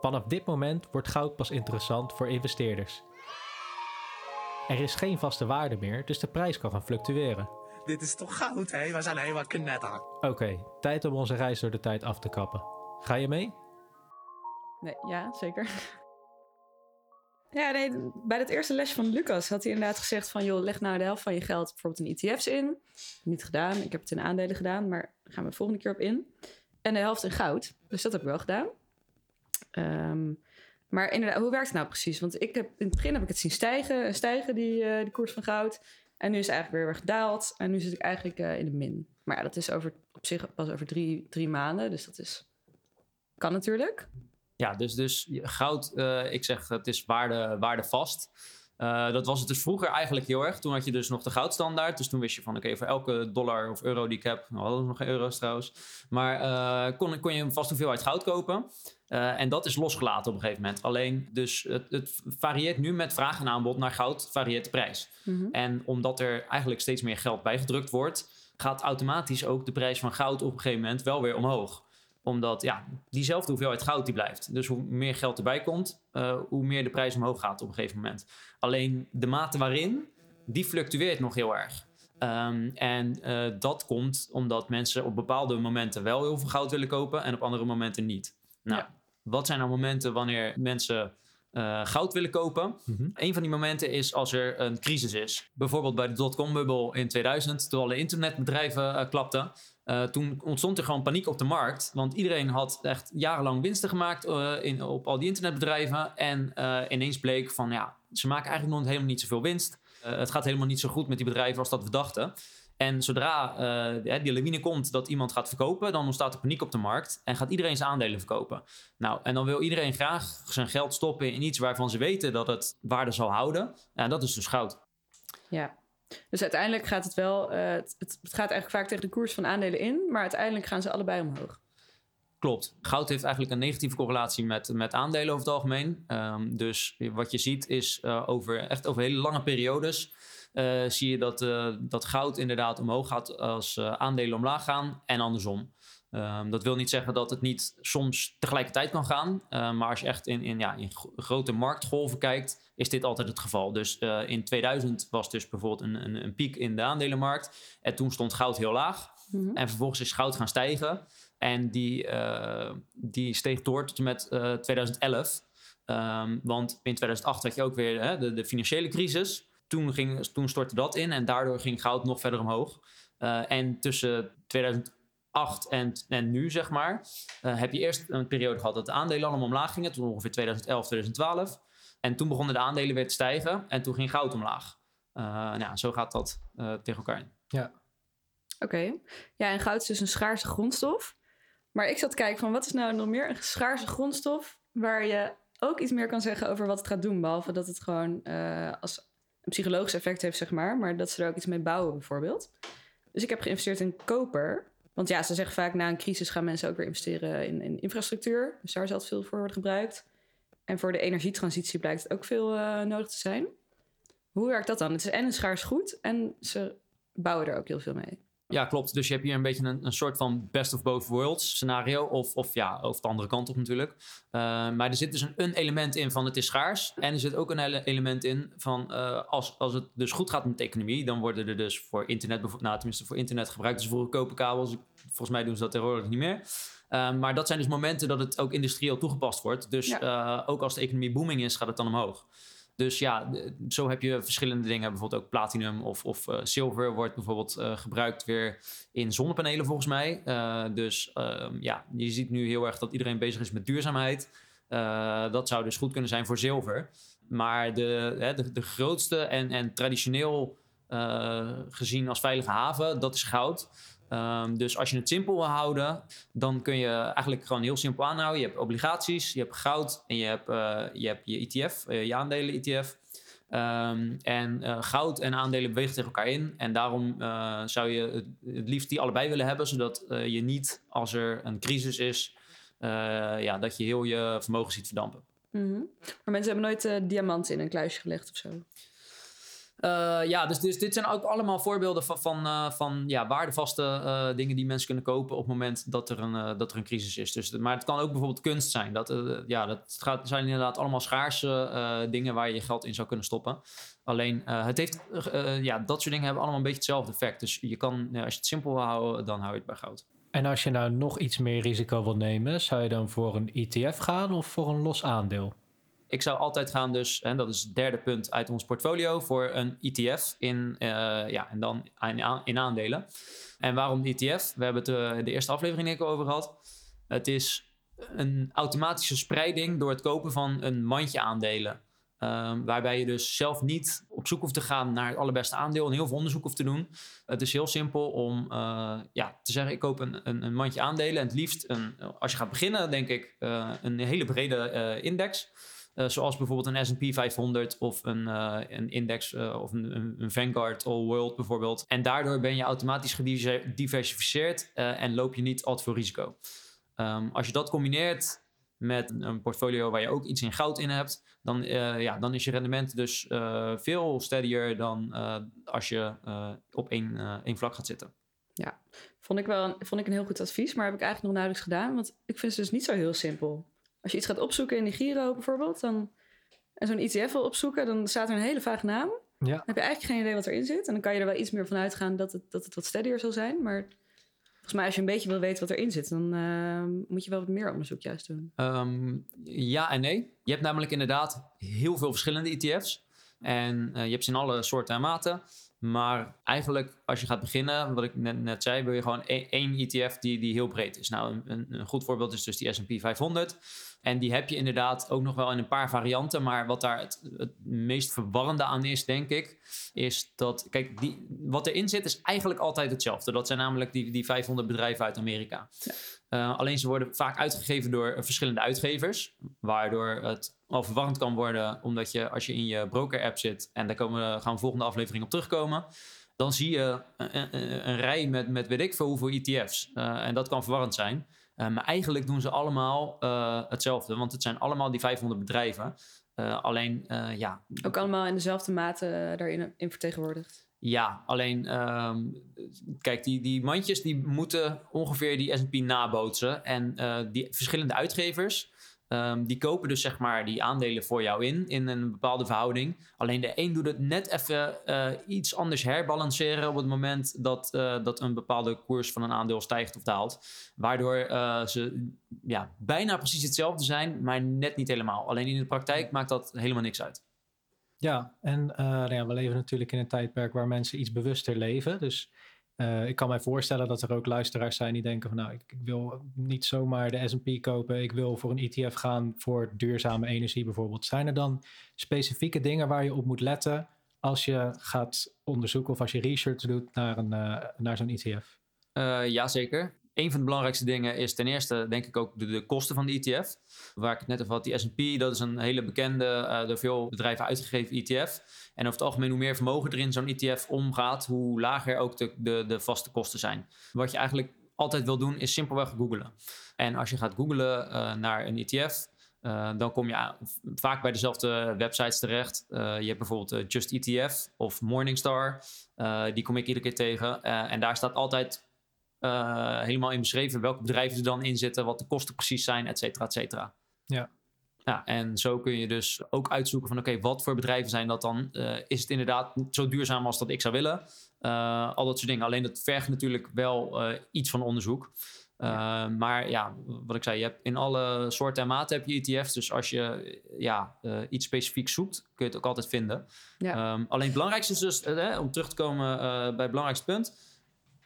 Vanaf dit moment wordt goud pas interessant voor investeerders. Er is geen vaste waarde meer, dus de prijs kan gaan fluctueren. Dit is toch goud, hè? We zijn helemaal knetter. Oké, tijd om onze reis door de tijd af te kappen. Ga je mee? Nee, ja, zeker. Ja, nee, bij dat eerste lesje van Lucas had hij inderdaad gezegd van... joh, leg nou de helft van je geld bijvoorbeeld in ETF's in. Niet gedaan, ik heb het in aandelen gedaan, maar daar gaan we de volgende keer op in. En de helft in goud, dus dat heb ik wel gedaan. Ehm, maar inderdaad, hoe werkt het nou precies? Want ik heb, in het begin heb ik het zien stijgen, stijgen die, eh, die koers van goud. En nu is het eigenlijk weer weer gedaald. En nu zit ik eigenlijk eh, in de min. Maar ja, dat is over, op zich pas over drie, drie maanden, dus dat is... Kan natuurlijk. Ja, dus, dus goud, eh, ik zeg het is waarde, waardevast. Eh, dat was het dus vroeger eigenlijk heel erg. Toen had je dus nog de goudstandaard. Dus toen wist je van oké, voor elke dollar of euro die ik heb... Nou, hadden we nog geen euro's trouwens. Maar eh, kon, kon je een vaste hoeveelheid goud kopen. En dat is losgelaten op een gegeven moment. Alleen dus het, het varieert nu met vraag en aanbod naar goud, varieert de prijs. En omdat er eigenlijk steeds meer geld bijgedrukt wordt... gaat automatisch ook de prijs van goud op een gegeven moment wel weer omhoog omdat ja, diezelfde hoeveelheid goud die blijft. Dus hoe meer geld erbij komt, eh, hoe meer de prijs omhoog gaat op een gegeven moment. Alleen de mate waarin, die fluctueert nog heel erg. Ehm, en eh, dat komt omdat mensen op bepaalde momenten wel heel veel goud willen kopen en op andere momenten niet. Nou, Ja. wat zijn nou momenten wanneer mensen eh, goud willen kopen. Een van die momenten is als er een crisis is. Bijvoorbeeld bij de dotcom-bubbel in 2000, toen alle internetbedrijven eh, klapten. Eh, toen ontstond er gewoon paniek op de markt. Want iedereen had echt jarenlang winsten gemaakt in, op al die internetbedrijven. En ineens bleek van ja, ze maken eigenlijk nog helemaal niet zoveel winst. Het gaat helemaal niet zo goed met die bedrijven als dat we dachten. En zodra eh, die lawine komt dat iemand gaat verkopen, dan ontstaat er paniek op de markt en gaat iedereen zijn aandelen verkopen. Nou, en dan wil iedereen graag zijn geld stoppen in iets waarvan ze weten dat het waarde zal houden. En dat is dus goud. Ja. Dus uiteindelijk gaat het wel, eh, het, het gaat eigenlijk vaak tegen de koers van aandelen in, maar uiteindelijk gaan ze allebei omhoog. Klopt. Goud heeft eigenlijk een negatieve correlatie met, met aandelen over het algemeen. Ehm, dus wat je ziet is eh, over, echt over hele lange periodes zie je dat, eh, dat goud inderdaad omhoog gaat als eh, aandelen omlaag gaan en andersom. Ehm, dat wil niet zeggen dat het niet soms tegelijkertijd kan gaan. eh, maar als je echt in, in, ja, in gro- grote marktgolven kijkt, is dit altijd het geval. Dus eh, in 2000 was dus bijvoorbeeld een, een, een piek in de aandelenmarkt. En toen stond goud heel laag. En vervolgens is goud gaan stijgen. En die, eh, die steeg door tot en met eh, 2011. Ehm, want in 2008 had je ook weer hè, de, de financiële crisis. Toen, ging, toen stortte dat in en daardoor ging goud nog verder omhoog. Eh, en tussen 2008 en, en nu, zeg maar, eh, heb je eerst een periode gehad dat de aandelen allemaal omlaag gingen. Toen ongeveer 2011, 2012. En toen begonnen de aandelen weer te stijgen en toen ging goud omlaag. Eh, nou, ja, zo gaat dat eh, tegen elkaar in. Ja. Oké. Ja, en goud is dus een schaarse grondstof. Maar ik zat te kijken van wat is nou nog meer een schaarse grondstof waar je ook iets meer kan zeggen over wat het gaat doen. Behalve dat het gewoon eh, als een psychologisch effect heeft, zeg maar. Maar dat ze er ook iets mee bouwen, bijvoorbeeld. Dus ik heb geïnvesteerd in koper. Want ja, ze zeggen vaak na een crisis gaan mensen ook weer investeren in, in infrastructuur. Dus daar zal veel voor worden gebruikt. En voor de energietransitie blijkt het ook veel eh, nodig te zijn. Hoe werkt dat dan? Het is en een schaars goed en ze bouwen er ook heel veel mee. Ja, klopt. Dus je hebt hier een beetje een, een soort van best of both worlds scenario. Of, of ja, over de andere kant op natuurlijk. Uh, maar er zit dus een, een element in van het is schaars. En er zit ook een ele- element in van uh, als, als het dus goed gaat met de economie, dan worden er dus voor internet, nou tenminste voor internet gebruikt ze voor koperkabels. Volgens mij doen ze dat tegenwoordig niet meer. Uh, maar dat zijn dus momenten dat het ook industrieel toegepast wordt. Dus ja. ook als de economie booming is, gaat het dan omhoog. Dus ja, zo heb je verschillende dingen. Bijvoorbeeld ook platinum of, of uh, zilver wordt bijvoorbeeld uh, gebruikt weer in zonnepanelen volgens mij. Uh, dus um, ja, je ziet nu heel erg dat iedereen bezig is met duurzaamheid. Dat zou dus goed kunnen zijn voor zilver. Maar de, hè, de, grootste en, en traditioneel gezien als veilige haven, dat is goud. Um, dus als je het simpel wil houden, dan kun je eigenlijk gewoon heel simpel aanhouden. Je hebt obligaties, je hebt goud en je hebt, uh, je, hebt je ETF, uh, je aandelen-ETF. Um, en uh, goud en aandelen bewegen tegen elkaar in. En daarom zou je het, liefst die allebei willen hebben, zodat je niet als er een crisis is, ja, dat je heel je vermogen ziet verdampen. -hmm. Maar mensen hebben nooit diamanten in een kluisje gelegd of zo. Uh, ja, dus, dus dit zijn ook allemaal voorbeelden van, van, uh, van ja, waardevaste uh, dingen die mensen kunnen kopen op het moment dat er een, dat er een crisis is. Dus, maar het kan ook bijvoorbeeld kunst zijn. Dat, ja, dat gaat, zijn inderdaad allemaal schaarse dingen waar je je geld in zou kunnen stoppen. Alleen het heeft, ja, dat soort dingen hebben allemaal een beetje hetzelfde effect. Dus je kan, als je het simpel wil houden, dan hou je het bij goud. En als je nou nog iets meer risico wil nemen, zou je dan voor een ETF gaan of voor een los aandeel? Ik zou altijd gaan dus, en dat is het derde punt uit ons portfolio, voor een ETF in, uh, ja, en dan in, aandelen. En waarom de ETF? We hebben het uh, de eerste aflevering ik over gehad. Het is een automatische spreiding door het kopen van een mandje aandelen. Um, waarbij je dus zelf niet op zoek hoeft te gaan naar het allerbeste aandeel en heel veel onderzoek hoeft te doen. Het is heel simpel om uh, ja, te zeggen: ik koop een, een, een, mandje aandelen. En het liefst, een, als je gaat beginnen, denk ik, een hele brede index. Uh, zoals bijvoorbeeld een S&P 500 of een, uh, een index uh, of een, een, Vanguard All World bijvoorbeeld. En daardoor ben je automatisch gediversifieerd en loop je niet al te veel risico. Um, als je dat combineert met een portfolio waar je ook iets in goud in hebt, dan, ja, dan is je rendement dus veel steadier dan als je op één, één vlak gaat zitten. Ja, vond ik wel een, vond ik een heel goed advies, maar heb ik eigenlijk nog nauwelijks gedaan, want ik vind het dus niet zo heel simpel als je iets gaat opzoeken in de Giro bijvoorbeeld, dan, en zo'n ETF wil opzoeken, dan staat er een hele vage naam. Ja. Dan heb je eigenlijk geen idee wat erin zit. En dan kan je er wel iets meer van uitgaan dat het, dat het wat steadier zal zijn. Maar Volgens mij als je een beetje wil weten wat erin zit, dan eh, moet je wel wat meer onderzoek juist doen. Ehm, ja en nee. Je hebt namelijk inderdaad heel veel verschillende ETF's. En eh, je hebt ze in alle soorten en maten. Maar eigenlijk, als je gaat beginnen, wat ik net, net zei, wil je gewoon één, één ETF die, die heel breed is. Nou, een, een goed voorbeeld is dus die SP 500. En die heb je inderdaad ook nog wel in een paar varianten. Maar wat daar het, het meest verwarrende aan is, denk ik, is dat, kijk, die, wat erin zit is eigenlijk altijd hetzelfde. Dat zijn namelijk die, die 500 bedrijven uit Amerika. Uh, alleen ze worden vaak uitgegeven door verschillende uitgevers. Waardoor het al verwarrend kan worden. Omdat je als je in je broker app zit. En daar komen we, gaan we volgende aflevering op terugkomen. Dan zie je een, een, een rij met, met weet ik veel hoeveel ETF's. Uh, en dat kan verwarrend zijn. Uh, maar eigenlijk doen ze allemaal uh, hetzelfde. Want het zijn allemaal die 500 bedrijven. Uh, alleen, ja... Ook allemaal in dezelfde mate daarin in vertegenwoordigd. Ja, alleen... Um, kijk, die, die mandjes die moeten ongeveer die S&P nabootsen. En die verschillende uitgevers... Um, die kopen dus zeg maar die aandelen voor jou in, in een bepaalde verhouding. Alleen de een doet het net even uh, iets anders herbalanceren op het moment dat, uh, dat een bepaalde koers van een aandeel stijgt of daalt. Waardoor uh, ze ja, bijna precies hetzelfde zijn, maar net niet helemaal. Alleen in de praktijk maakt dat helemaal niks uit. Ja, en nou ja, we leven natuurlijk in een tijdperk waar mensen iets bewuster leven. Dus uh, ik kan mij voorstellen dat er ook luisteraars zijn die denken van nou, ik, wil niet zomaar de S&P kopen. Ik wil voor een ETF gaan voor duurzame energie bijvoorbeeld. Zijn er dan specifieke dingen waar je op moet letten als je gaat onderzoeken of als je research doet naar, een, uh, naar zo'n ETF? Uh, jazeker. Een van de belangrijkste dingen is ten eerste, denk ik, ook de, kosten van de ETF. Waar ik het net over had, die SP, dat is een hele bekende, uh, door veel bedrijven uitgegeven ETF. En over het algemeen, hoe meer vermogen er in zo'n ETF omgaat, hoe lager ook de, de, de vaste kosten zijn. Wat je eigenlijk altijd wil doen, is simpelweg googlen. En als je gaat googlen uh, naar een ETF, uh, dan kom je vaak bij dezelfde websites terecht. Je hebt bijvoorbeeld Just ETF of Morningstar. Die kom ik iedere keer tegen. en daar staat altijd helemaal in beschreven welke bedrijven er dan in zitten, wat de kosten precies zijn, et cetera, et cetera. Ja. Ja, en zo kun je dus ook uitzoeken van oké, okay, wat voor bedrijven zijn dat dan? Uh, is het inderdaad zo duurzaam als dat ik zou willen? Uh, al dat soort dingen. Alleen dat vergt natuurlijk wel iets van onderzoek. Ja. Maar ja, wat ik zei, je hebt in alle soorten en maten heb je ETF's. Dus als je ja, iets specifiek zoekt, kun je het ook altijd vinden. Ja. Um, alleen het belangrijkste is dus, om terug te komen bij het belangrijkste punt.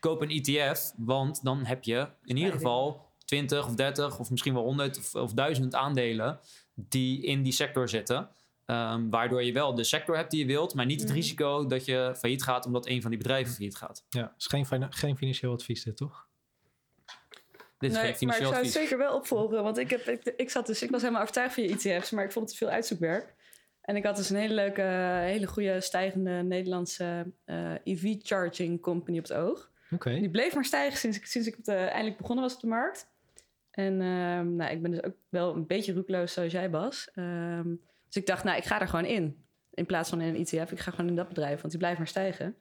Koop een ETF, want dan heb je in ieder geval 20 of 30 of misschien wel 100 of, of 1000 aandelen die in die sector zitten. Um, waardoor je wel de sector hebt die je wilt, maar niet het mm. risico dat je failliet gaat omdat een van die bedrijven failliet gaat. Ja, is geen, geen financieel advies dit, toch? Dit is nee, geen financieel maar ik zou advies. het zeker wel opvolgen, want ik, heb, ik, ik, zat dus, ik was helemaal overtuigd van je ETF's, maar ik vond het te veel uitzoekwerk. En ik had dus een hele leuke, hele goede stijgende Nederlandse uh, EV charging company op het oog. Okay. Die bleef maar stijgen sinds ik, sinds ik op de, eindelijk begonnen was op de markt. En um, nou, ik ben dus ook wel een beetje roekloos zoals jij, Bas. Um, dus ik dacht, nou, ik ga er gewoon in. In plaats van in een ETF. Ik ga gewoon in dat bedrijf, want die blijft maar stijgen.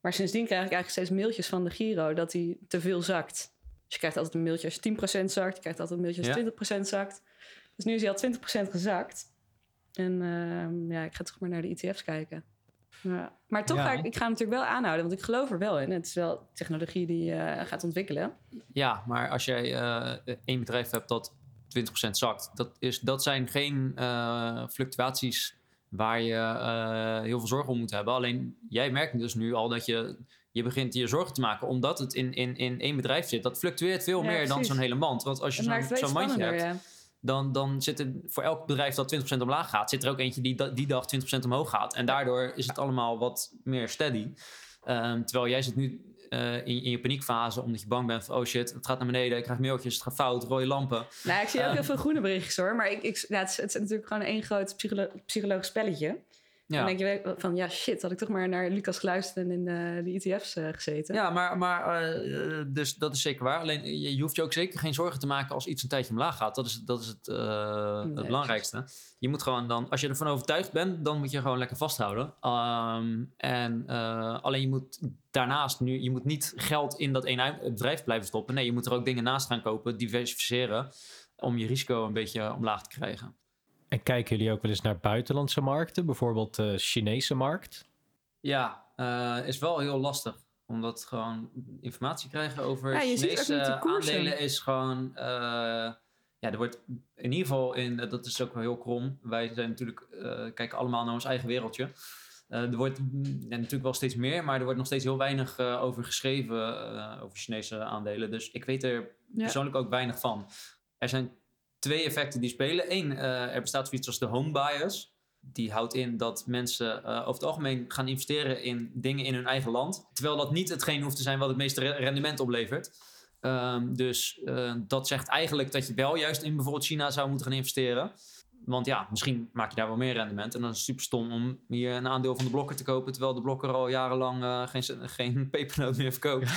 Maar sindsdien krijg ik eigenlijk steeds mailtjes van de Giro dat die te veel zakt. Dus je krijgt altijd een mailtje als 10% zakt. Je krijgt altijd een mailtje als ja. 20% zakt. Dus nu is hij al 20% gezakt. En uh, ja, ik ga toch maar naar de ETF's kijken. Ja. Maar toch ja. ga ik, ik ga hem natuurlijk wel aanhouden, want ik geloof er wel in. Het is wel technologie die uh, gaat ontwikkelen. Ja, maar als jij uh, één bedrijf hebt dat 20% zakt, dat, is, dat zijn geen uh, fluctuaties waar je heel veel zorgen om moet hebben. Alleen jij merkt dus nu al dat je, je begint je zorgen te maken, omdat het in, in, in één bedrijf zit. Dat fluctueert veel ja, meer precies. dan zo'n hele mand. Want als je zo'n zo mandje hebt. Dan, dan zit er voor elk bedrijf dat 20% omlaag gaat, zit er ook eentje die die dag 20% omhoog gaat. En daardoor is het allemaal wat meer steady. Um, terwijl jij zit nu uh, in, in, je paniekfase omdat je bang bent van oh shit, het gaat naar beneden, ik krijg mailtjes, het gaat fout, rode lampen. Nou, ik zie ook uh, heel veel groene berichtjes hoor, maar ik, ik, ja, het, is, het, is, natuurlijk gewoon één groot psycholo psychologisch spelletje. Ja. Dan denk je van, ja shit, had ik toch maar naar Lucas geluisterd en in de, de ETF's uh, gezeten. Ja, maar, maar uh, dus dat is zeker waar. Alleen je, je, hoeft je ook zeker geen zorgen te maken als iets een tijdje omlaag gaat. Dat is, dat is het, uh, nee, het belangrijkste. Je moet gewoon dan, als je ervan overtuigd bent, dan moet je gewoon lekker vasthouden. Um, en alleen je moet daarnaast nu, je moet niet geld in dat ene bedrijf blijven stoppen. Nee, je moet er ook dingen naast gaan kopen, diversificeren, om je risico een beetje omlaag te krijgen. En kijken jullie ook wel eens naar buitenlandse markten, bijvoorbeeld de Chinese markt? Ja, uh, is wel heel lastig. Omdat gewoon informatie krijgen over Ja, Chinese aandelen is gewoon... eh, ja, er wordt in ieder geval, in, eh, dat is ook wel heel krom. Wij zijn natuurlijk, eh, kijken allemaal naar ons eigen wereldje. Eh, er wordt mm, ja, natuurlijk wel steeds meer, maar er wordt nog steeds heel weinig eh, over geschreven, eh, over Chinese aandelen. Dus ik weet er Ja. persoonlijk ook weinig van. Er zijn twee effecten die spelen. Eén, eh, er bestaat zoiets als de home bias. Die houdt in dat mensen eh, over het algemeen gaan investeren in dingen in hun eigen land. Terwijl dat niet hetgeen hoeft te zijn wat het meeste re- rendement oplevert. Ehm, dus eh, dat zegt eigenlijk dat je wel juist in bijvoorbeeld China zou moeten gaan investeren. Want ja, misschien maak je daar wel meer rendement. En dan is het super stom om hier een aandeel van de blokker te kopen. Terwijl de blokker al jarenlang geen, geen pepernoot meer verkoopt.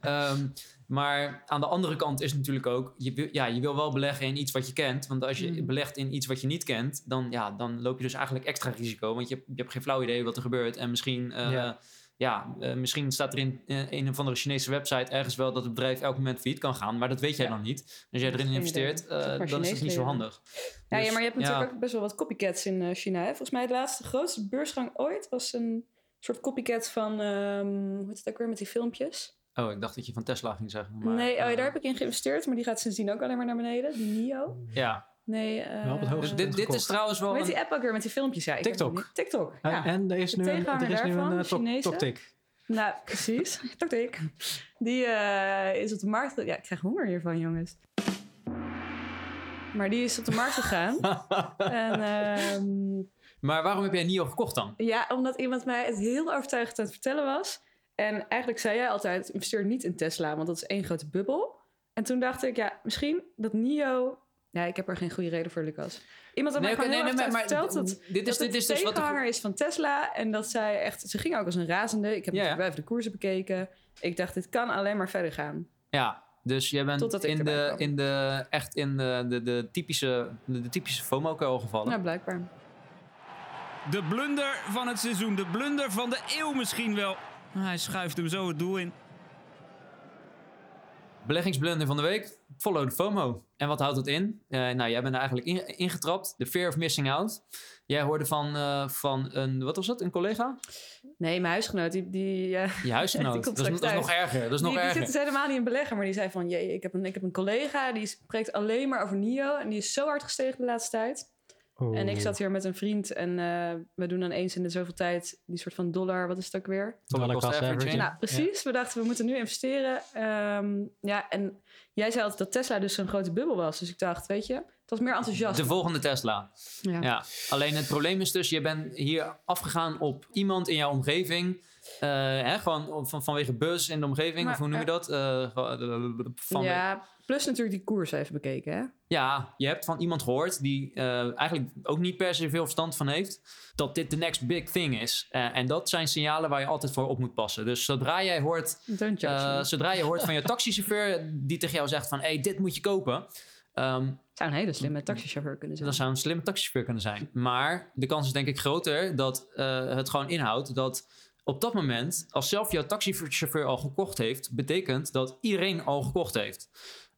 Ehm, maar aan de andere kant is natuurlijk ook, je ja, je wil wel beleggen in iets wat je kent. Want als je Mm. belegt in iets wat je niet kent, dan, ja, dan loop je dus eigenlijk extra risico. Want je, hebt- je hebt geen flauw idee wat er gebeurt. En misschien, eh, Ja. ja. eh, misschien staat er in eh, een of andere Chinese website ergens wel dat het bedrijf elk moment failliet kan gaan. Maar dat weet jij Ja. dan niet. Als jij erin investeert, dan is het Chinees niet zo handig. Ja, ja, Dus, maar je hebt natuurlijk ook best wel wat copycats in China. Hè? Volgens mij het laatste grootste beursgang ooit was een soort copycat van, ehm, hoe heet het ook weer met die filmpjes? Oh, ik dacht dat je van Tesla ging zeggen. Maar, nee, oh, eh, daar heb ik in geïnvesteerd, maar die gaat sindsdien ook alleen maar naar beneden. Die NIO. Ja, Nee, eh, Wel op het hoogste dus dit, dit is trouwens wel een- die app ook weer met die filmpjes? Ja, TikTok. TikTok, En- ja. En er is De nu een, er is nu daarvan, een de uh, tok- Chinese. toktik. Nou, precies. TikTok. Die eh, is op de markt... Ja, ik krijg honger hiervan, jongens. Maar die is op de markt gegaan. en ehm, Maar waarom heb jij NIO gekocht dan? Ja, omdat iemand mij het heel overtuigend aan het vertellen was. En eigenlijk zei jij altijd, investeer niet in Tesla, want dat is één grote bubbel. En toen dacht ik, ja, misschien dat NIO... Ja, ik heb er geen goede reden voor, Lucas. Iemand had Nee, mij nee, maar- verteld dat, dit is- dat dit het is dus wat er- tegenhanger is van Tesla. En dat zij echt... Ze ging ook als een razende. Ik heb Ja, ja. natuurlijk wel even de koersen bekeken. Ik dacht, dit kan alleen maar verder gaan. Ja, dus jij bent Totdat in de, kwam. in de, echt in de, de, de typische, de, de typische FOMO-kuil gevallen. Nou, blijkbaar. De blunder van het seizoen, de blunder van de eeuw misschien wel. Hij schuift hem zo het doel in. Beleggingsblunder van de week, follow the FOMO. En wat houdt dat in? Eh, nou, jij bent er eigenlijk in, ingetrapt. De fear of missing out. Jij hoorde van, eh, van een, wat was dat, een collega? Nee, mijn huisgenoot, die... die eh, Je huisgenoot. Die dat, is, straks dat is nog erger. Dat is nog die, die erger. zit dus helemaal niet in beleggen, maar die zei van... Jee, ik heb een, ik heb een collega, die spreekt alleen maar over NIO. En die is zo hard gestegen de laatste tijd. En ik zat hier met een vriend en eh, we doen dan eens in de zoveel tijd... die soort van dollar, wat is het ook weer? Dollar cost averaging. Nou, precies. We dachten, we moeten nu investeren. Ehm, ja, en jij zei altijd dat Tesla dus een grote bubbel was. Dus ik dacht, weet je, het was meer enthousiast. De volgende Tesla. ja. Ja, alleen het probleem is dus, je bent hier afgegaan op iemand in jouw omgeving. eh, hè, gewoon van, vanwege buzz in de omgeving, Maar, of hoe noem je dat? Eh, van, ja, plus natuurlijk die koers even bekeken, hè? Ja, je hebt van iemand gehoord die eh, eigenlijk ook niet per se veel verstand van heeft, dat dit de next big thing is. Eh, en dat zijn signalen waar je altijd voor op moet passen. Dus zodra jij hoort, eh, zodra je hoort van je taxichauffeur die tegen jou zegt van, hey, dit moet je kopen. ehm, zou een hele slimme taxichauffeur kunnen zijn. dat zou een slimme taxichauffeur kunnen zijn. Maar de kans is denk ik groter dat het gewoon inhoudt dat op dat moment, als zelf jouw taxichauffeur al gekocht heeft, betekent dat iedereen al gekocht heeft.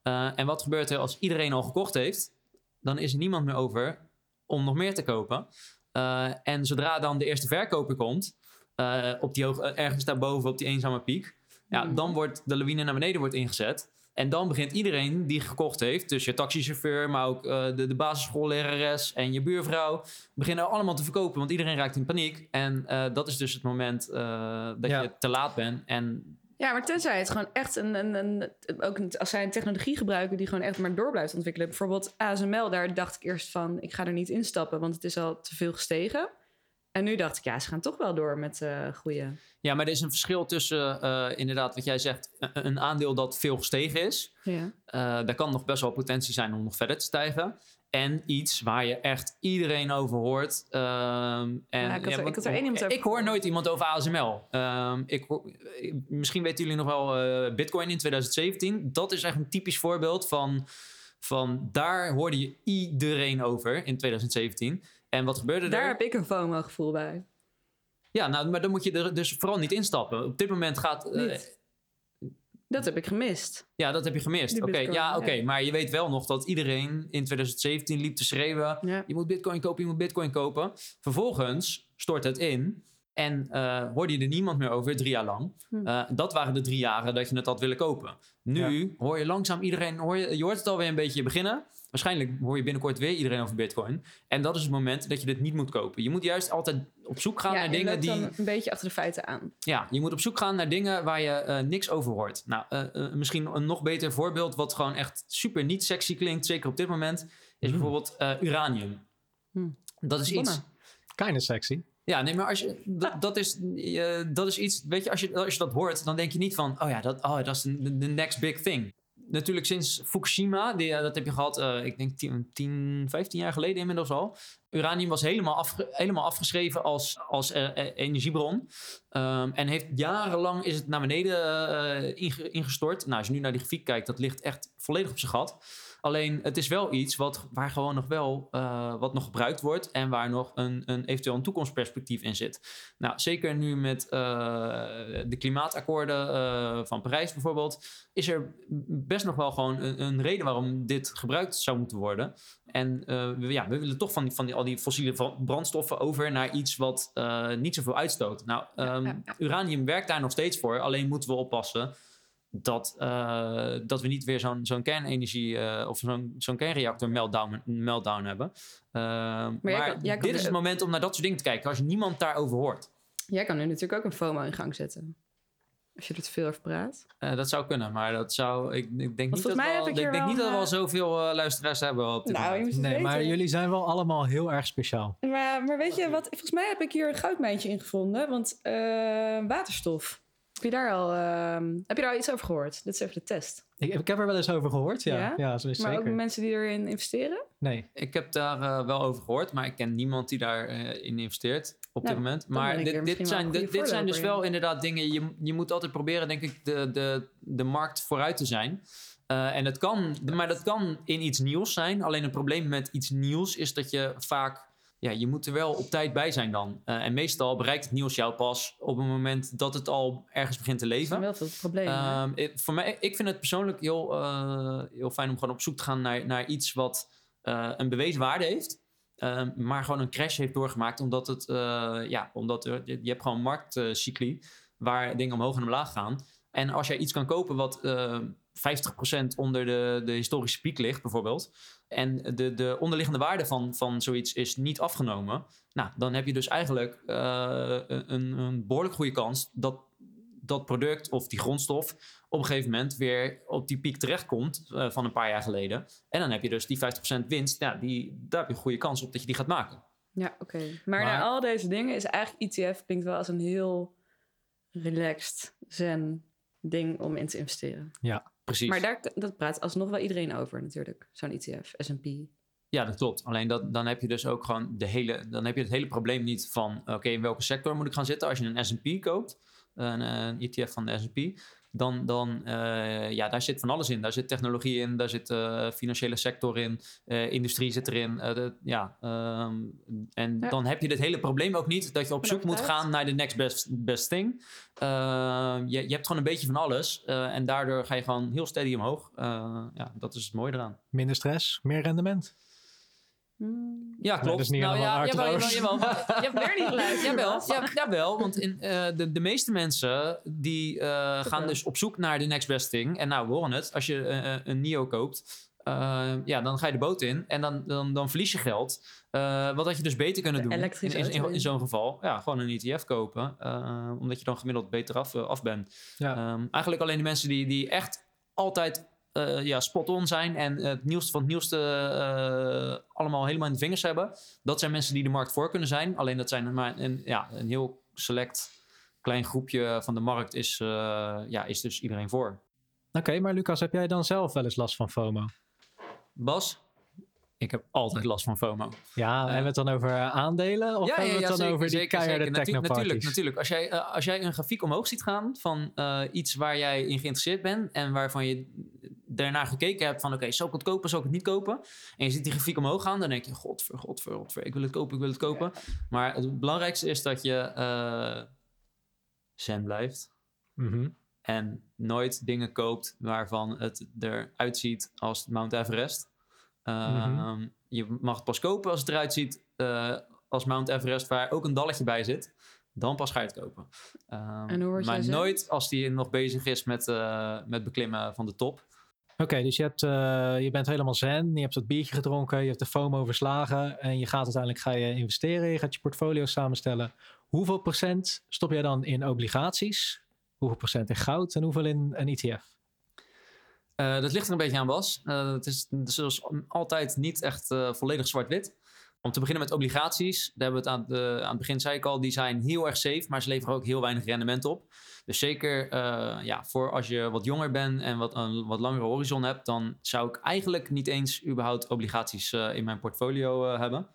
Eh, en wat gebeurt er als iedereen al gekocht heeft? Dan is er niemand meer over om nog meer te kopen. Eh, en zodra dan de eerste verkoper komt, eh, op die hoog, ergens daarboven op die eenzame piek, ja, Mhm. dan wordt de lawine naar beneden wordt ingezet. En dan begint iedereen die gekocht heeft, dus je taxichauffeur, maar ook de, de basisschoollerares en je buurvrouw, beginnen allemaal te verkopen, want iedereen raakt in paniek. En dat is dus het moment dat Ja. je te laat bent. En Ja, maar tenzij het gewoon echt een, een, een ook een, als zij een technologie gebruiken die gewoon echt maar door blijft ontwikkelen. Bijvoorbeeld ASML, daar dacht ik eerst van, ik ga er niet instappen, want het is al te veel gestegen. En nu dacht ik, ja, ze gaan toch wel door met eh goede. ja, maar er is een verschil tussen eh, inderdaad wat jij zegt, een, een aandeel dat veel gestegen is. Ja. Eh, daar kan nog best wel potentie zijn om nog verder te stijgen. En iets waar je echt iedereen over hoort. Ehm, en, Ja, ik had er- want- ik had er één iemand over Ik hoor nooit iemand over ASML. Ehm, ik hoor- misschien weten jullie nog wel eh, Bitcoin in 2017. Dat is echt een typisch voorbeeld van, van daar hoorde je iedereen over in 2017. En wat gebeurde Daar er? heb ik een FOMO-gevoel bij. Ja, nou, maar dan moet je er dus vooral niet instappen. Op dit moment gaat... eh. Dat heb ik gemist. Ja, dat heb je gemist. Oké, ja, oké. ja. Maar je weet wel nog dat iedereen in 2017 liep te schreeuwen... Ja. je moet bitcoin kopen, je moet bitcoin kopen. Vervolgens stort het in. En eh, hoorde je er niemand meer over, drie jaar lang. Hm. Eh, dat waren de drie jaren dat je het had willen kopen. Nu hoor je langzaam iedereen, hoor je, je hoort het alweer een beetje beginnen. Waarschijnlijk hoor je binnenkort weer iedereen over Bitcoin. En dat is het moment dat je dit niet moet kopen. Je moet juist altijd op zoek gaan ja, naar dingen die. dan een beetje achter de feiten aan. Ja, je moet op zoek gaan naar dingen waar je eh, niks over hoort. Nou, eh, eh, misschien een nog beter voorbeeld, wat gewoon echt super niet sexy klinkt, zeker op dit moment, is bijvoorbeeld eh, uranium. Hmm. Dat is iets. Kinda sexy. Ja, nee, maar als je, dat, dat, is, dat is iets, weet je als, je, als je dat hoort, dan denk je niet van, oh ja, dat, oh, dat is de de next big thing. Natuurlijk sinds Fukushima, eh, dat heb je gehad, eh, ik denk 10, 10, 15 jaar geleden inmiddels al. Uranium was helemaal, helemaal afgeschreven als, als eh, energiebron. Ehm, en heeft jarenlang is het naar beneden inge- ingestort. Nou, als je nu naar die grafiek kijkt, dat ligt echt volledig op zijn gat. Alleen het is wel iets wat, waar gewoon nog wel eh, wat nog gebruikt wordt en waar nog een, een eventueel een toekomstperspectief in zit. Nou, zeker nu met eh, de klimaatakkoorden eh, van Parijs bijvoorbeeld, is er best nog wel gewoon een, een reden waarom dit gebruikt zou moeten worden. En we, ja, we willen toch van, die, van die, al die fossiele brandstoffen over naar iets wat niet zoveel uitstoot. Nou, ehm, uranium werkt daar nog steeds voor, alleen moeten we oppassen dat, eh, dat we niet weer zo'n zo'n kernenergie eh, of zo'n zo'n kernreactor meltdown, meltdown hebben. Ehm, maar jij kan- jij kan dit is het moment om naar dat soort dingen te kijken als je niemand daarover hoort. Jij kan nu natuurlijk ook een FOMO in gang zetten. Als je er te veel over praat. Eh, dat zou kunnen, maar dat zou, ik, ik denk niet, dat volgens mij we, al- heb ik denk wel niet dat we al zoveel eh, luisteraars hebben op dit Nou, Nee, maar jullie zijn wel allemaal heel erg speciaal. Maar, maar weet je wat? Volgens mij heb ik hier een goudmijntje in gevonden. Want eh, waterstof. Heb je daar al ehm, heb je daar al iets over gehoord? Dit is even de test. Ik, ik heb er wel eens over gehoord, ja. Ja? Ja, zo is maar zeker. ook mensen die erin investeren. Nee. Ik heb daar eh, wel over gehoord, maar ik ken niemand die daarin in investeert op Nou, dit moment. dan ben Maar dit, dit, zijn, dit, zijn dus wel inderdaad dingen. Je, je moet altijd proberen, denk ik, de, de, de markt vooruit te zijn. Eh, en het kan, maar dat kan in iets nieuws zijn. Alleen het probleem met iets nieuws is dat je vaak. Ja, je moet er wel op tijd bij zijn dan. Eh, en meestal bereikt het nieuws jou pas op het moment dat het al ergens begint te Dat leven. zijn wel veel problemen. hè? Ehm, ik- voor mij, ik vind het persoonlijk heel, eh, heel fijn om gewoon op zoek te gaan naar, naar iets wat eh, een bewezen waarde heeft. ehm, maar gewoon een crash heeft doorgemaakt. Omdat het, ja, omdat er, je, je hebt gewoon marktcycli waar dingen omhoog en omlaag gaan. En als jij iets kan kopen wat eh 50% onder de, de historische piek ligt, bijvoorbeeld. En de, de onderliggende waarde van, van zoiets is niet afgenomen. Nou, dan heb je dus eigenlijk eh, een, een behoorlijk goede kans dat dat product of die grondstof op een gegeven moment weer op die piek terechtkomt eh, van een paar jaar geleden. En dan heb je dus die 50% winst. Ja, die, daar heb je een goede kans op dat je die gaat maken. Ja, oké. Maar, Maar- na al deze dingen is eigenlijk ETF klinkt wel als een heel relaxed, zen ding om in te investeren. Precies. Maar daar, dat praat alsnog wel iedereen over natuurlijk. Zo'n ETF, S&P. Ja, dat klopt. Alleen dat, dan heb je dus ook gewoon de hele, dan heb je het hele probleem niet van, oké, in welke sector moet ik gaan zitten? Als je een S&P koopt, een, eh, een ETF van de S&P, dan, dan eh, ja, daar zit van alles in. Daar zit technologie in, daar zit eh, financiële sector in, eh, industrie zit erin. de- ja, ehm, en Ja. dan heb je dit hele probleem ook niet dat je op zoek moet gaan naar de next best, best thing. Ehm, je, je hebt gewoon een beetje van alles eh, en daardoor ga je gewoon heel steady omhoog. Eh, ja, dat is het mooie eraan. Minder stress, meer rendement. Hmm. Ja, klopt. dat is niet nou, helemaal ja, waar jawel, jawel, trouwens. jawel. Je hebt weer niet geluisterd. Jawel, ja, jawel, want in, eh, de, de meeste mensen die eh, gaan dus op zoek naar de next best thing. En nou, we horen het, als je eh, een NIO koopt, ja, dan ga je de boot in en dan, dan, dan verlies je geld. Eh, wat had je dus beter kunnen De doen in, in, in, zo'n geval? Ja, gewoon een ETF kopen, omdat je dan gemiddeld beter af, af bent. Ja. Ehm, eigenlijk alleen de mensen die, die echt altijd eh, ja, spot-on zijn en het nieuwste van het nieuwste eh, allemaal helemaal in de vingers hebben. Dat zijn mensen die de markt voor kunnen zijn. Alleen dat zijn maar een, ja, een heel select klein groepje van de markt is, eh, ja, is dus iedereen voor. Oké, maar Lucas, heb jij dan zelf wel eens last van FOMO? Bas, ik heb altijd last van FOMO. Ja, hebben we het dan over eh, aandelen? Of hebben we het dan zeker, over die zeker, keiharde zeker. Natuurlijk, natuurlijk. Als jij, eh, als jij een grafiek omhoog ziet gaan van eh, iets waar jij in geïnteresseerd bent en waarvan je daarna gekeken hebt van oké, zal ik het kopen, zal ik het niet kopen? En je ziet die grafiek omhoog gaan, dan denk je godver, godver, godver, ik wil het kopen, ik wil het kopen. Maar het belangrijkste is dat je eh zen blijft Mhm. en nooit dingen koopt waarvan het eruit ziet als Mount Everest. Ehm, Mhm. Je mag het pas kopen als het eruit ziet eh, als Mount Everest, waar ook een dalletje bij zit. Dan pas ga je het kopen. Ehm, maar nooit als hij nog bezig is met, eh, met beklimmen van de top. Oké, dus je, hebt, eh, je bent helemaal zen, je hebt dat biertje gedronken, je hebt de FOMO verslagen en je gaat uiteindelijk ga je investeren, je gaat je portfolio samenstellen. Hoeveel procent stop jij dan in obligaties? Hoeveel procent in goud en hoeveel in een ETF? Eh, dat ligt er een beetje aan, Bas. Eh, het is zoals altijd niet echt eh, volledig zwart-wit. Om te beginnen met obligaties. Daar hebben we het aan, de, aan het begin zei ik al. Die zijn heel erg safe, maar ze leveren ook heel weinig rendement op. Dus zeker ja, voor als je wat jonger bent en wat, een wat langere horizon hebt... dan zou ik eigenlijk niet eens überhaupt obligaties in mijn portfolio hebben.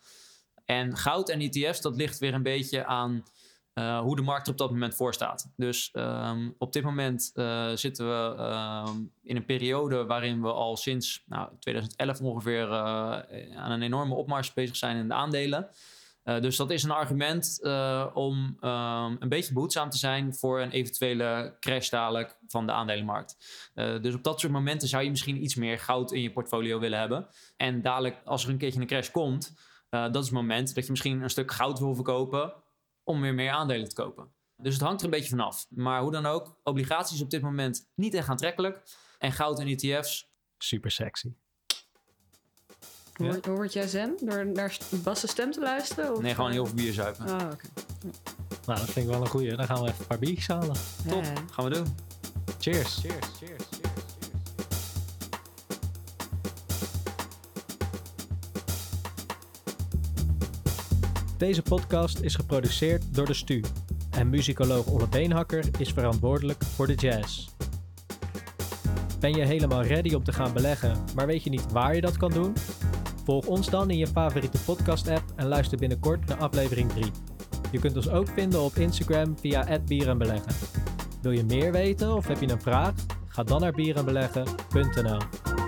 En goud en ETF's, dat ligt weer een beetje aan eh, hoe de markt er op dat moment voor staat. Dus ehm, op dit moment eh, zitten we ehm, in een periode waarin we al sinds nou, 2011 ongeveer eh, aan een enorme opmars bezig zijn in de aandelen. Dus dat is een argument om ehm, een beetje behoedzaam te zijn voor een eventuele crash dadelijk van de aandelenmarkt. Dus op dat soort momenten zou je misschien iets meer goud in je portfolio willen hebben. En dadelijk, als er een keertje een crash komt, dat is het moment dat je misschien een stuk goud wil verkopen om weer meer aandelen te kopen. Dus het hangt er een beetje vanaf. Maar hoe dan ook, obligaties op dit moment niet echt aantrekkelijk. En goud en ETF's, Super sexy. Hoe, Ja. word- hoe word jij zen? Door naar Bas' stem te luisteren? Of, nee, gewoon heel veel bier zuipen. Oh, oké. Nou, dat vind ik wel een goeie. Dan gaan we even een paar biertjes halen. Top, gaan we doen. Cheers, cheers, cheers. Deze podcast is geproduceerd door de STU. En muzikoloog Olle Beenhakker is verantwoordelijk voor de jazz. Ben je helemaal ready om te gaan beleggen, maar weet je niet waar je dat kan doen? Volg ons dan in je favoriete podcast-app en luister binnenkort naar aflevering 3. Je kunt ons ook vinden op Instagram via @bierenbeleggen. Wil je meer weten of heb je een vraag? Ga dan naar bierenbeleggen.nl.